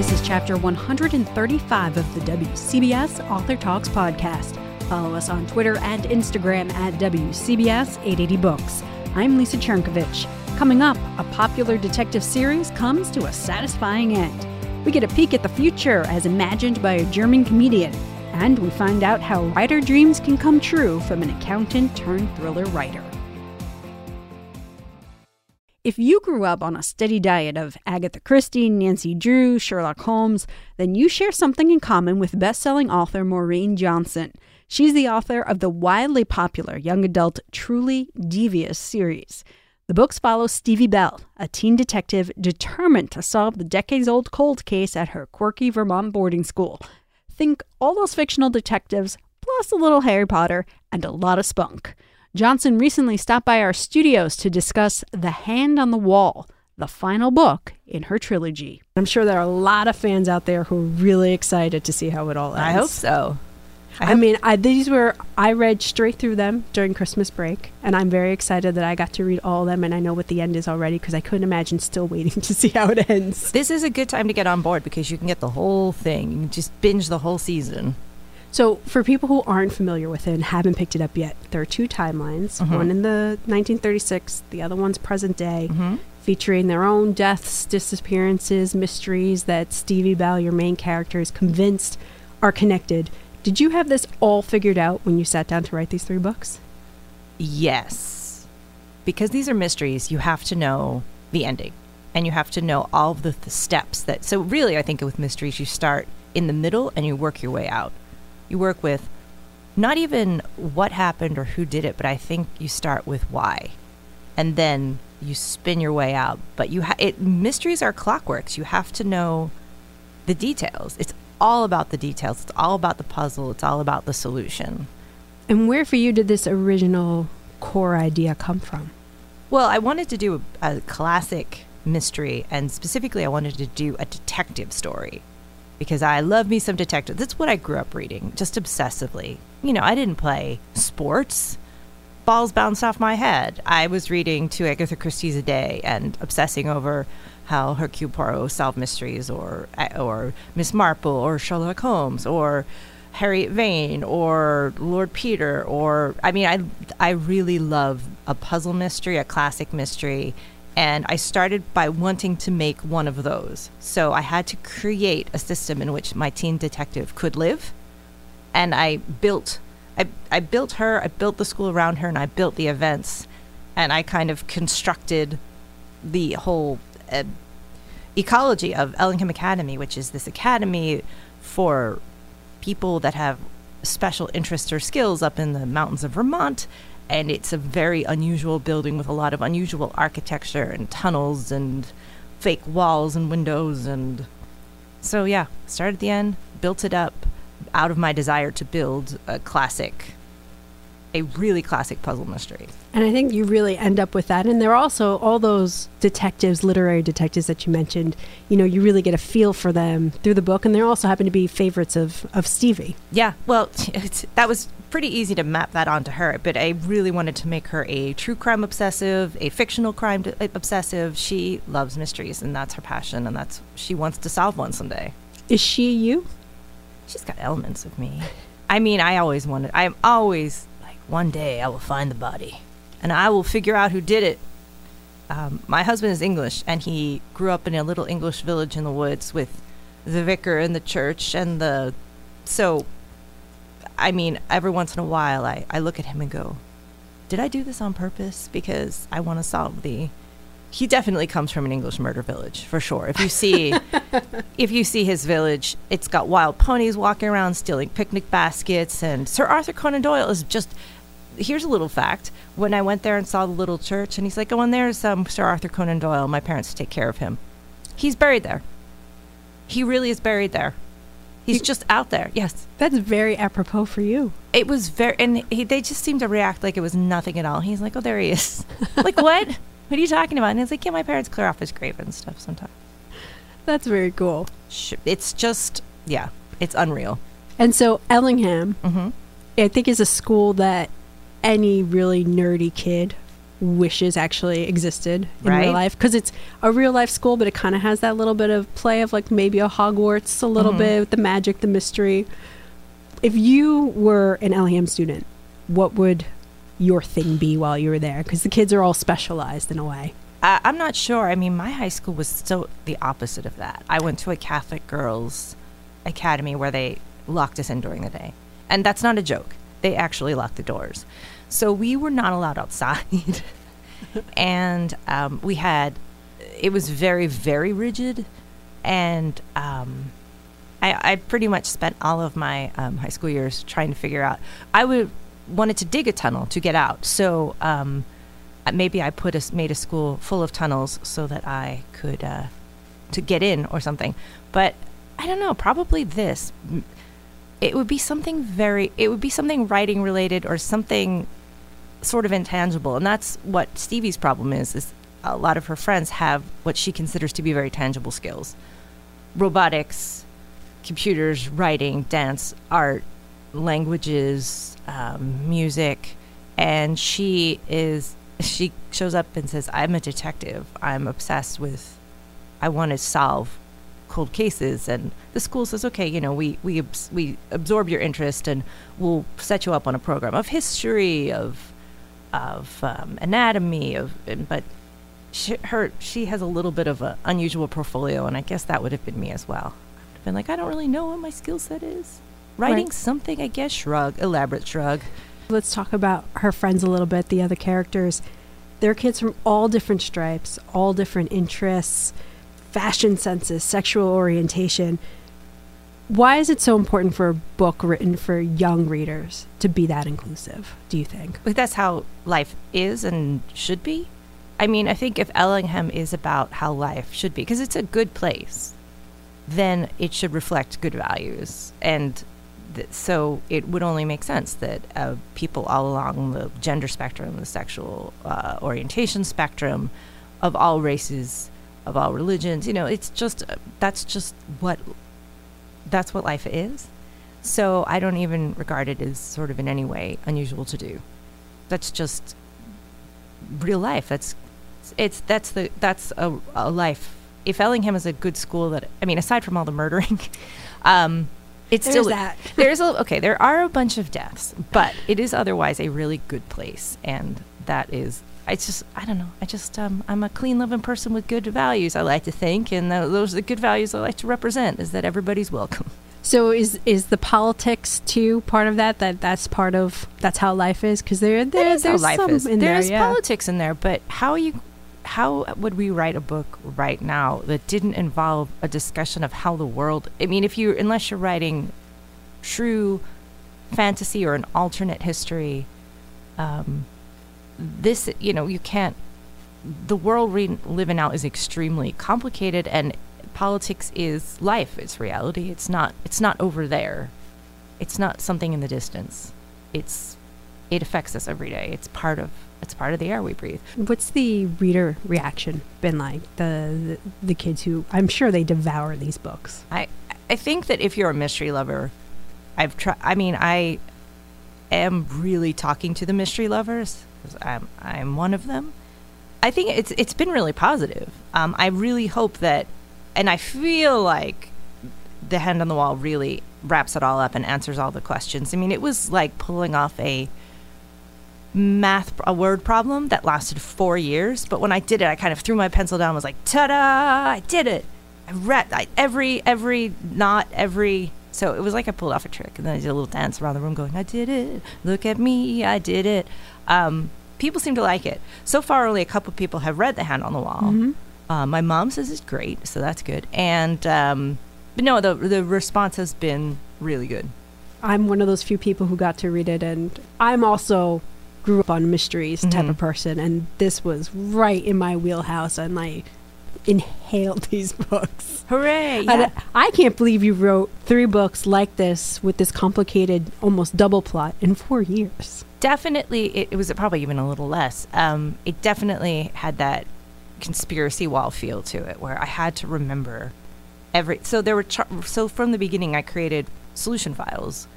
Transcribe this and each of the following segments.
This is chapter 135 of the WCBS Author Talks podcast. Follow us on Twitter and Instagram at WCBS 880 Books. I'm Lisa Chernkovich. Coming up, a popular detective series comes to a satisfying end. We get a peek at the future as imagined by a German comedian, and we find out how writer dreams can come true from an accountant turned thriller writer. If you grew up on a steady diet of Agatha Christie, Nancy Drew, Sherlock Holmes, then you share something in common with best-selling author Maureen Johnson. She's the author of the wildly popular young adult Truly Devious series. The books follow Stevie Bell, a teen detective determined to solve the decades-old cold case at her quirky Vermont boarding school. Think all those fictional detectives, plus a little Harry Potter and a lot of spunk. Johnson recently stopped by our studios to discuss The Hand on the Wall, the final book in her trilogy. I'm sure there are a lot of fans out there who are really excited to see how it all ends. I hope so. I, I mean, I, these were I read straight through them during Christmas break, and I'm very excited that I got to read all of them, and I know what the end is already because I couldn't imagine still waiting to see how it ends. This is a good time to get on board because you can get the whole thing. You can just binge the whole season. So, for people who aren't familiar with it and haven't picked it up yet, there are two timelines Mhm. one in the 1936, the other one's present day, Mm-hmm. featuring their own deaths, disappearances, mysteries that Stevie Bell, your main character, is convinced are connected. Did you have this all figured out when you sat down to write these three books? Yes. Because these are mysteries, you have to know the ending and you have to know all of the, the steps that. So, really, I think with mysteries, you start in the middle and you work your way out. You work with not even what happened or who did it, but I think you start with why. And then you spin your way out. But you ha- it mysteries are clockworks. You have to know the details. It's all about the details. It's all about the puzzle. It's all about the solution. And where for you did this original core idea come from? Well, I wanted to do a, a classic mystery, and specifically, I wanted to do a detective story because I love me some detectives. That's what I grew up reading, just obsessively. You know, I didn't play sports. Balls bounced off my head. I was reading two Agatha Christie's a day and obsessing over how Hercule Poirot solved mysteries, or or Miss Marple, or Sherlock Holmes, or Harriet Vane or Lord Peter or I mean I I really love a puzzle mystery, a classic mystery, and I started by wanting to make one of those. So I had to create a system in which my teen detective could live, and I built I I built her, I built the school around her, and I built the events, and I kind of constructed the whole uh, ecology of Ellingham Academy, which is this academy for people that have special interests or skills up in the mountains of Vermont. And it's a very unusual building with a lot of unusual architecture and tunnels and fake walls and windows. And so, yeah, started at the end, built it up out of my desire to build a classic, a really classic puzzle mystery. And I think you really end up with that. And there are also all those detectives, literary detectives that you mentioned. You know, you really get a feel for them through the book, and they also happen to be favorites of, of Stevie. Yeah, well, it's, that was pretty easy to map that onto her, but I really wanted to make her a true crime obsessive, a fictional crime obsessive. She loves mysteries, and that's her passion, and that's she wants to solve one someday. Is she you? She's got elements of me. I mean, I always wanted. I'm always like, one day I will find the body, and I will figure out who did it. Um, my husband is English, and he grew up in a little English village in the woods with the vicar and the church and the. So, I mean, every once in a while, I, I look at him and go, "Did I do this on purpose? Because I want to solve the." He definitely comes from an English murder village for sure. If you see, if you see his village, it's got wild ponies walking around stealing picnic baskets, and Sir Arthur Conan Doyle is just. Here's a little fact: when I went there and saw the little church, and he's like, "Oh, and there's um, Sir Arthur Conan Doyle. My parents take care of him. He's buried there. He really is buried there. He's You- just out there. Yes, That's very apropos for you. it was very, and he, they just seemed to react like it was nothing at all. He's like, "Oh, there he is." like what? What are you talking about? And he's like, "Yeah, my parents clear off his grave and stuff sometimes." That's very cool. It's just, yeah, it's unreal. And so Ellingham, Mm-hmm. I think, is a school that any really nerdy kid wishes actually existed in Right. real life because it's a real life school, but it kind of has that little bit of play of like maybe a Hogwarts, a little Mhm. bit with the magic, the mystery. If you were an LEM student, what would your thing be while you were there? Because the kids are all specialized in a way. I, I'm not sure. I mean, my high school was so the opposite of that. I went to a Catholic girls' academy where they locked us in during the day. And that's not a joke. They actually locked the doors. So we were not allowed outside. and um, we had, it was very, very rigid. And um, I, I pretty much spent all of my um, high school years trying to figure out. I would wanted to dig a tunnel to get out. So um, maybe I put a, made a school full of tunnels so that I could uh, to get in or something. But I don't know. Probably this. It would be something very. It would be something writing related or something sort of intangible, and that's what Stevie's problem is. Is a lot of her friends have what she considers to be very tangible skills, robotics, computers, writing, dance, art, languages, um, music, and she is she shows up and says, "I'm a detective. I'm obsessed with. I want to solve cold cases." And the school says, "Okay, you know, we we we absorb your interest, and we'll set you up on a program of history, of of um, anatomy, of but." She, her she has a little bit of an unusual portfolio, and I guess that would have been me as well. I'd have been like, I don't really know what my skill set is. Writing Right. something, I guess. Shrug, elaborate shrug. Let's talk about her friends a little bit, the other characters. They're kids from all different stripes, all different interests, fashion senses, sexual orientation. Why is it so important for a book written for young readers to be that inclusive, do you think? That's how life is and should be. I mean, I think if Ellingham is about how life should be, because it's a good place, then it should reflect good values. And th- so it would only make sense that uh, people all along the gender spectrum, the sexual uh, orientation spectrum, of all races, of all religions, you know, it's just, uh, that's just what, that's what life is. So I don't even regard it as sort of in any way unusual to do. That's just real life. That's it's that's the that's a, a life. If Ellingham is a good school, that I mean, aside from all the murdering, um, it's There's still that. there's a okay. There are a bunch of deaths, but it is otherwise a really good place, and that is. It's just I don't know. I just um, I'm a clean living person with good values. I like to think, and tho- those are the good values I like to represent. Is that everybody's welcome. So is is the politics too part of that? That that's part of that's how life is because there there is there's some is. in There's there. Yeah. politics in there, but how you how would we write a book right now that didn't involve a discussion of how the world I mean if you unless you're writing true fantasy or an alternate history um, this you know you can't the world we live in now is extremely complicated and politics is life it's reality it's not it's not over there it's not something in the distance it's it affects us every day it's part of it's part of the air we breathe What's the reader reaction been like? The, the the kids who I'm sure they devour these books. I I think that if you're a mystery lover, I've tried. I mean, I am really talking to the mystery lovers. 'Cause I'm I'm one of them. I think it's it's been really positive. Um, I really hope that, and I feel like the hand on the wall really wraps it all up and answers all the questions. I mean, it was like pulling off a math a word problem that lasted four years. But when I did it, I kind of threw my pencil down. and Was like, ta-da! I did it. I read I, every every knot every. So it was like I pulled off a trick, and then I did a little dance around the room, going, "I did it! Look at me! I did it!" Um, people seem to like it. So far, only a couple people have read The Hand on the Wall. Mhm. Uh, my mom says it's great, so that's good. And um, but no, the the response has been really good. I'm one of those few people who got to read it, and I'm also grew up on mysteries type Mhm. of person, and this was right in my wheelhouse, and I inhaled these books. Hooray! And I can't believe you wrote three books like this with this complicated, almost double plot in four years. definitely it, it was probably even a little less um, it definitely had that conspiracy wall feel to it where i had to remember every so there were char- so from the beginning i created solution files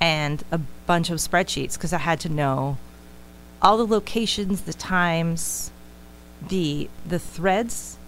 and a bunch of spreadsheets because i had to know all the locations, the times, the the threads,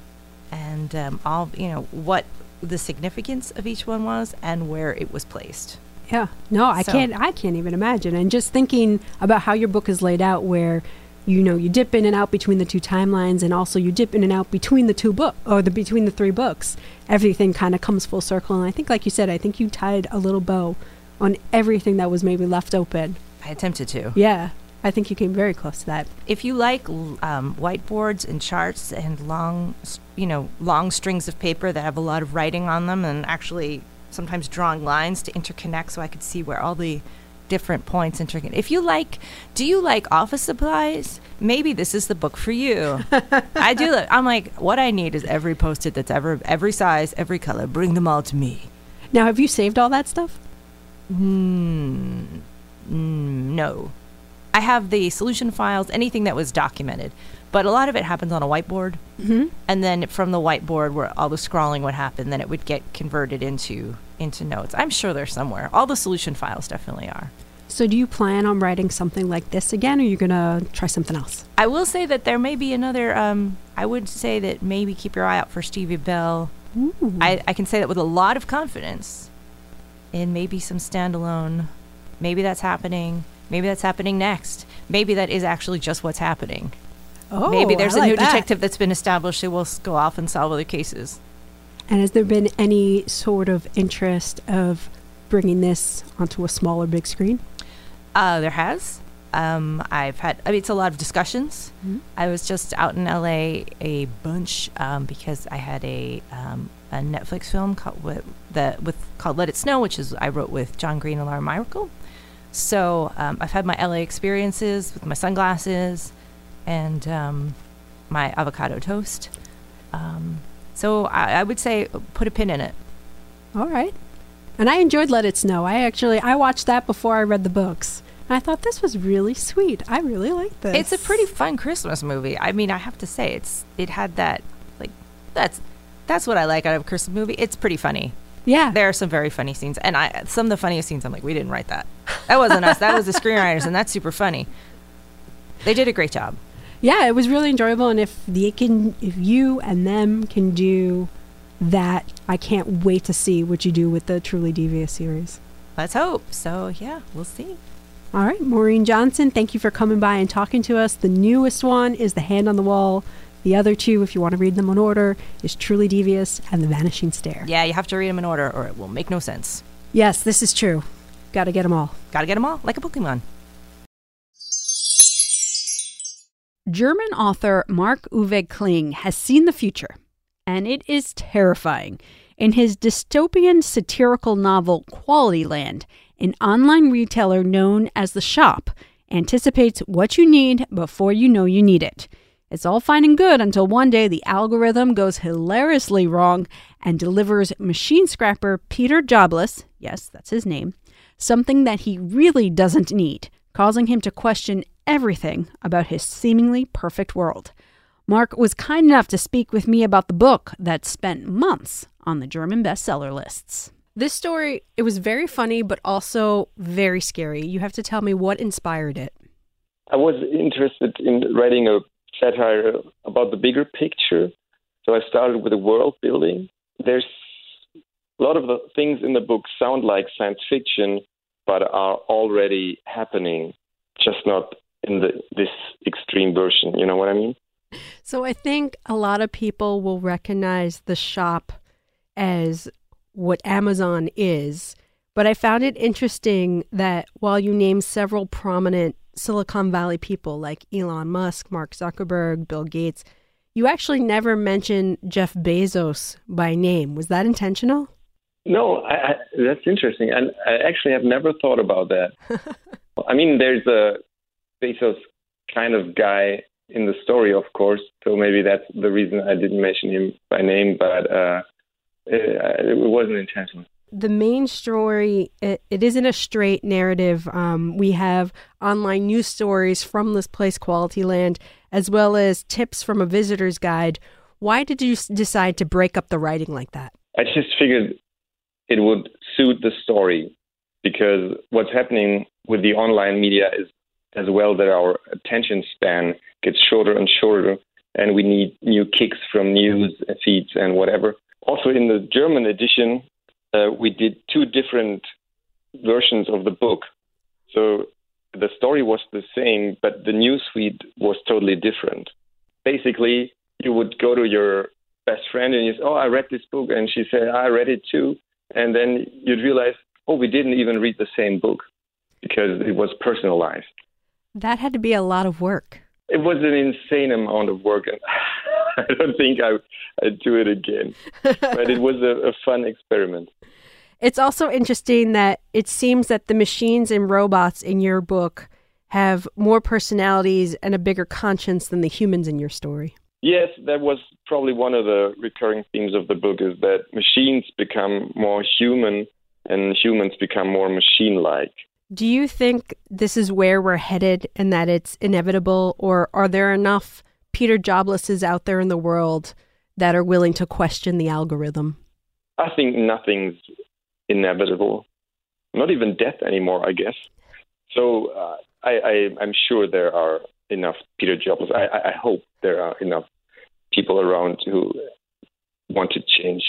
and um, all you know what the significance of each one was and where it was placed. Yeah. No, I So- can't I can't even imagine. And just thinking about how your book is laid out where you know, you dip in and out between the two timelines and also you dip in and out between the two book or the between the three books. Everything kind of comes full circle and I think like you said, I think you tied a little bow on everything that was maybe left open. I attempted to. Yeah. I think you came very close to that. If you like um, whiteboards and charts and long, you know, long strings of paper that have a lot of writing on them, and actually sometimes drawing lines to interconnect, so I could see where all the different points interconnect. If you like, do you like office supplies? Maybe this is the book for you. I do. I'm like, what I need is every post-it that's ever every size, every color. Bring them all to me. Now, have you saved all that stuff? Mm, mm, no. I have the solution files, anything that was documented, but a lot of it happens on a whiteboard. Mm-hmm. And then from the whiteboard where all the scrawling would happen, then it would get converted into into notes. I'm sure they're somewhere. All the solution files definitely are. So, do you plan on writing something like this again, or are you gonna try something else? I will say that there may be another. Um, I would say that maybe keep your eye out for Stevie Bell. I, I can say that with a lot of confidence. And maybe some standalone. Maybe that's happening. Maybe that's happening next. Maybe that is actually just what's happening. oh, maybe there's I a like new that. detective that's been established who will go off and solve other cases. And has there been any sort of interest of bringing this onto a smaller big screen? Uh, there has. Um, I've had. I mean, it's a lot of discussions. Mhm. I was just out in LA a bunch um, because I had a um, a Netflix film called with the with called Let It Snow, which is I wrote with John Green and Lauren Myracle. So um, I've had my LA experiences with my sunglasses and um, my avocado toast. Um, so I, I would say put a pin in it. All right. And I enjoyed Let It Snow. I actually I watched that before I read the books. And I thought this was really sweet. I really liked this. It's a pretty fun Christmas movie. I mean, I have to say, it's it had that like that's that's what I like out of a Christmas movie. It's pretty funny. Yeah. There are some very funny scenes, and I some of the funniest scenes. I'm like, we didn't write that. That wasn't us. That was the screenwriters, and that's super funny. They did a great job. Yeah, it was really enjoyable. And if they can, if you and them can do that, I can't wait to see what you do with the Truly Devious series. Let's hope. So yeah, we'll see. All right, Maureen Johnson, thank you for coming by and talking to us. The newest one is The Hand on the Wall. The other two, if you want to read them in order, is Truly Devious and The Vanishing Stair. Yeah, you have to read them in order, or it will make no sense. Yes, this is true. Got to get them all. Got to get them all, like a Pokemon. German author Marc-Uwe Kling has seen the future, and it is terrifying. In his dystopian satirical novel QualityLand, an online retailer known as The Shop anticipates what you need before you know you need it. It's all fine and good until one day the algorithm goes hilariously wrong and delivers machine scrapper Peter Jobless, yes, that's his name, something that he really doesn't need, causing him to question everything about his seemingly perfect world. Marc was kind enough to speak with me about the book that spent months on the German bestseller lists. This story, it was very funny, but also very scary. You have to tell me what inspired it. I was interested in writing a satire about the bigger picture. So I started with the world building. There's a lot of the things in the book sound like science fiction, but are already happening, just not in the, this extreme version. You know what I mean? So I think a lot of people will recognize the shop as what Amazon is. But I found it interesting that while you name several prominent Silicon Valley people like Elon Musk, Mark Zuckerberg, Bill Gates, you actually never mention Jeff Bezos by name. Was that intentional? No, I, I, that's interesting. And I actually have never thought about that. I mean, there's a Bezos kind of guy in the story, of course. So maybe that's the reason I didn't mention him by name, but uh, it, it wasn't intentional. The main story it, it isn't a straight narrative. Um, we have online news stories from this place QualityLand as well as tips from a visitor's guide. Why did you decide to break up the writing like that? I just figured it would suit the story because what's happening with the online media is as well that our attention span gets shorter and shorter, and we need new kicks from news feeds and whatever. Also, in the German edition, uh, we did two different versions of the book. So the story was the same, but the news feed was totally different. Basically, you would go to your best friend and you say, "Oh, I read this book," and she said, "I read it too," and then you'd realize, "Oh, we didn't even read the same book because it was personalized." That had to be a lot of work. It was an insane amount of work, and I don't think I, I'd do it again. but it was a, a fun experiment. It's also interesting that it seems that the machines and robots in your book have more personalities and a bigger conscience than the humans in your story. Yes, that was probably one of the recurring themes of the book is that machines become more human and humans become more machine like. Do you think this is where we're headed and that it's inevitable, or are there enough Peter Joblesses out there in the world that are willing to question the algorithm? I think nothing's inevitable, not even death anymore, I guess. So uh, I, I, am sure there are enough Peter Jobless. I, I hope there are enough people around who want to change.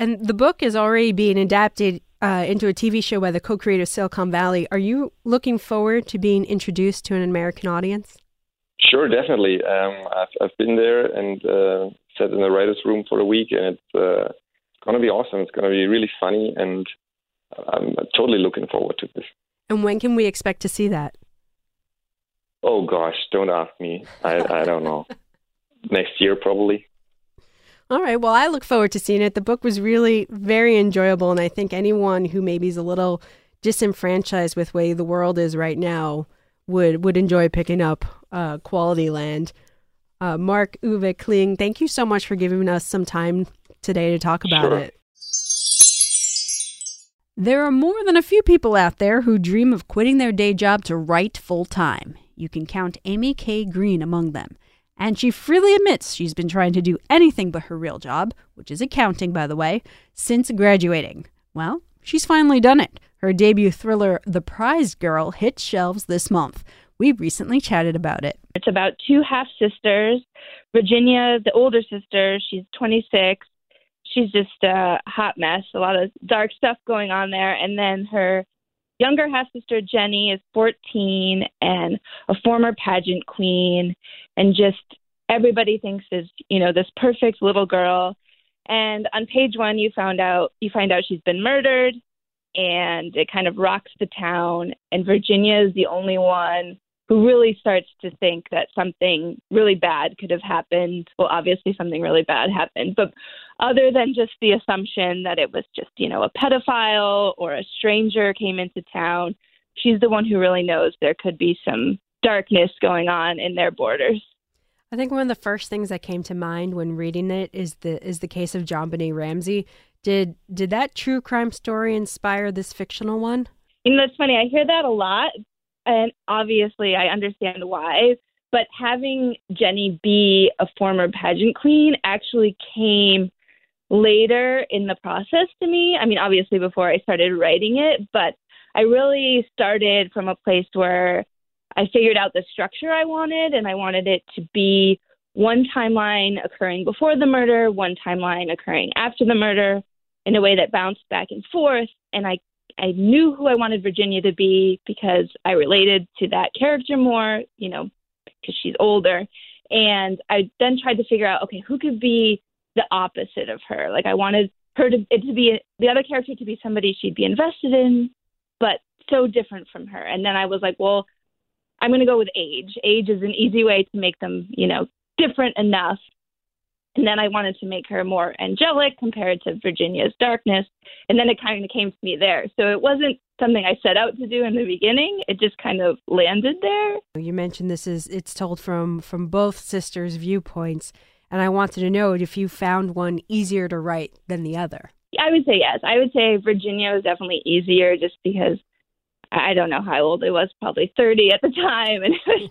And the book is already being adapted uh, into a TV show by the co-creator Silicon Valley. Are you looking forward to being introduced to an American audience? Sure, definitely. Um, I've, I've been there and uh, sat in the writers' room for a week, and it's uh, going to be awesome. It's going to be really funny, and I'm totally looking forward to this. And when can we expect to see that? Oh gosh, don't ask me. I I don't know. Next year probably. All right. Well, I look forward to seeing it. The book was really very enjoyable, and I think anyone who maybe is a little disenfranchised with way the world is right now would would enjoy picking up uh, QualityLand. Uh, Marc-Uwe Kling, thank you so much for giving us some time today to talk about sure. it. There are more than a few people out there who dream of quitting their day job to write full time. You can count Amy K. Green among them. And she freely admits she's been trying to do anything but her real job, which is accounting, by the way, since graduating. Well, she's finally done it. Her debut thriller, The Prized Girl, hit shelves this month. We recently chatted about it. It's about two half sisters. Virginia, the older sister, she's 26. She's just a hot mess, a lot of dark stuff going on there. And then her younger half sister, Jenny, is 14 and a former pageant queen, and just everybody thinks is, you know, this perfect little girl. And on page one, you found out you find out she's been murdered, and it kind of rocks the town. And Virginia is the only one who really starts to think that something really bad could have happened. Well, obviously, something really bad happened, but other than just the assumption that it was just, you know, a pedophile or a stranger came into town, she's the one who really knows there could be some darkness going on in their borders. I think one of the first things that came to mind when reading it is the is the case of John JonBenét Ramsey. Did did that true crime story inspire this fictional one? You know, it's funny. I hear that a lot, and obviously I understand why. But having Jenny be a former pageant queen actually came later in the process to me. I mean, obviously before I started writing it, but I really started from a place where I figured out the structure I wanted, and I wanted it to be one timeline occurring before the murder, one timeline occurring after the murder, in a way that bounced back and forth. And I I knew who I wanted Virginia to be because I related to that character more, you know, because she's older. And I then tried to figure out, okay, who could be the opposite of her? Like I wanted her to it to be the other character to be somebody she'd be invested in, but so different from her. And then I was like, well, I'm going to go with age. Age is an easy way to make them, you know, different enough and then I wanted to make her more angelic compared to Virginia's darkness. And then it kind of came to me there. So it wasn't something I set out to do in the beginning. It just kind of landed there. You mentioned this is it's told from from both sisters' viewpoints, and I wanted to know if you found one easier to write than the other. I would say yes. I would say Virginia was definitely easier just because I don't know how old I was, probably 30 at the time and it was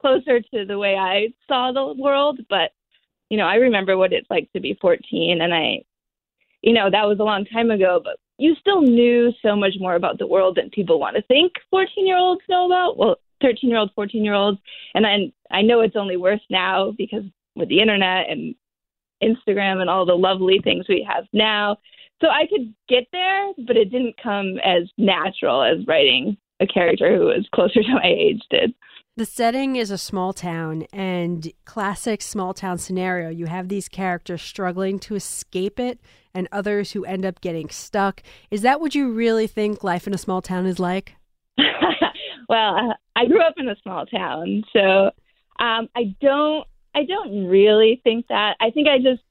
closer to the way I saw the world, but you know, I remember what it's like to be 14 and I, you know, that was a long time ago, but you still knew so much more about the world than people want to think 14 year olds know about. Well, 13 year olds, 14 year olds. And then I know it's only worse now because with the internet and Instagram and all the lovely things we have now. So I could get there, but it didn't come as natural as writing a character who was closer to my age did. The setting is a small town and classic small town scenario. You have these characters struggling to escape it and others who end up getting stuck. Is that what you really think life in a small town is like? well, I grew up in a small town, so um, I don't I don't really think that. I think I just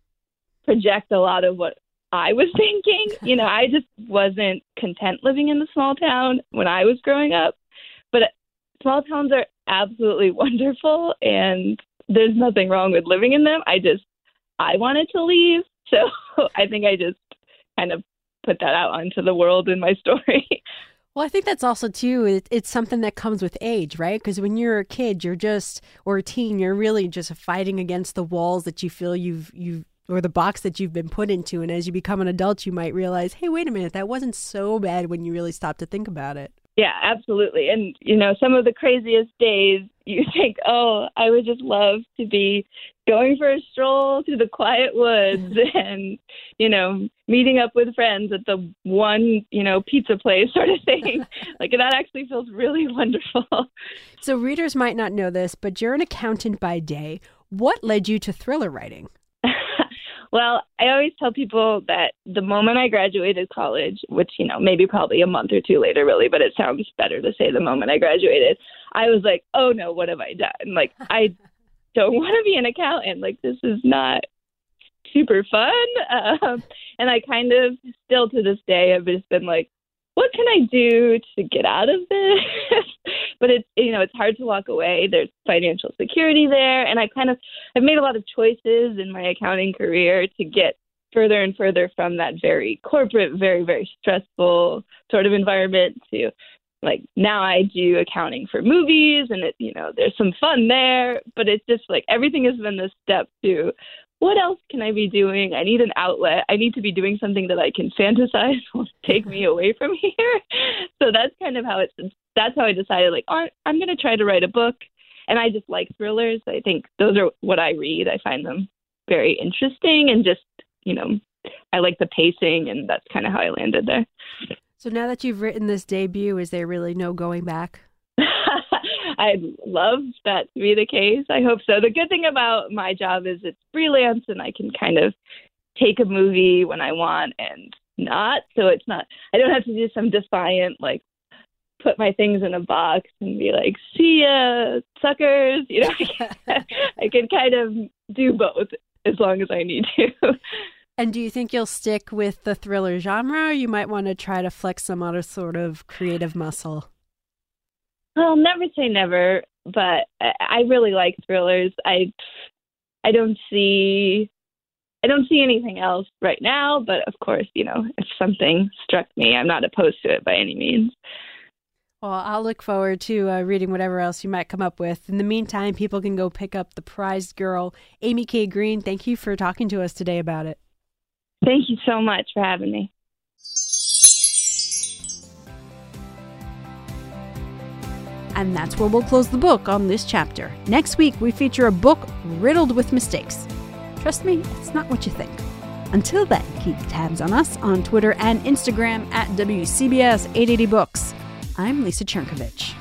project a lot of what I was thinking. You know, I just wasn't content living in the small town when I was growing up. Small towns are absolutely wonderful and there's nothing wrong with living in them. I just I wanted to leave. So I think I just kind of put that out onto the world in my story. Well, I think that's also too. It, it's something that comes with age, right? Because when you're a kid, you're just or a teen, you're really just fighting against the walls that you feel you've you've or the box that you've been put into. And as you become an adult, you might realize, hey, wait a minute, that wasn't so bad when you really stop to think about it. Yeah, absolutely. And, you know, some of the craziest days, you think, oh, I would just love to be going for a stroll through the quiet woods and, you know, meeting up with friends at the one, you know, pizza place sort of thing. like that actually feels really wonderful. So, readers might not know this, but you're an accountant by day. What led you to thriller writing? Well, I always tell people that the moment I graduated college, which, you know, maybe probably a month or two later, really, but it sounds better to say the moment I graduated, I was like, oh no, what have I done? Like, I don't want to be an accountant. Like, this is not super fun. Um, and I kind of still to this day have just been like, what can I do to get out of this? but it's you know it's hard to walk away. There's financial security there, and I kind of I've made a lot of choices in my accounting career to get further and further from that very corporate, very very stressful sort of environment to like now I do accounting for movies, and it you know there's some fun there, but it's just like everything has been this step to what else can I be doing? I need an outlet. I need to be doing something that I can fantasize will take me away from here. So that's kind of how it's. That's how I decided. Like, oh, I'm going to try to write a book, and I just like thrillers. I think those are what I read. I find them very interesting, and just you know, I like the pacing, and that's kind of how I landed there. So now that you've written this debut, is there really no going back? I'd love that to be the case. I hope so. The good thing about my job is it's freelance and I can kind of take a movie when I want and not. So it's not, I don't have to do some defiant, like, put my things in a box and be like, see ya, suckers. You know, I can kind of do both as long as I need to. And do you think you'll stick with the thriller genre or you might want to try to flex some other sort of creative muscle? Well, I'll never say never, but I really like thrillers. I I don't see I don't see anything else right now, but of course, you know, if something struck me, I'm not opposed to it by any means. Well, I'll look forward to uh, reading whatever else you might come up with. In the meantime, people can go pick up The Prized Girl. Amy K. Green, thank you for talking to us today about it. Thank you so much for having me. And that's where we'll close the book on this chapter. Next week, we feature a book riddled with mistakes. Trust me, it's not what you think. Until then, keep tabs on us on Twitter and Instagram at WCBS 880 Books. I'm Lisa Chernkovich.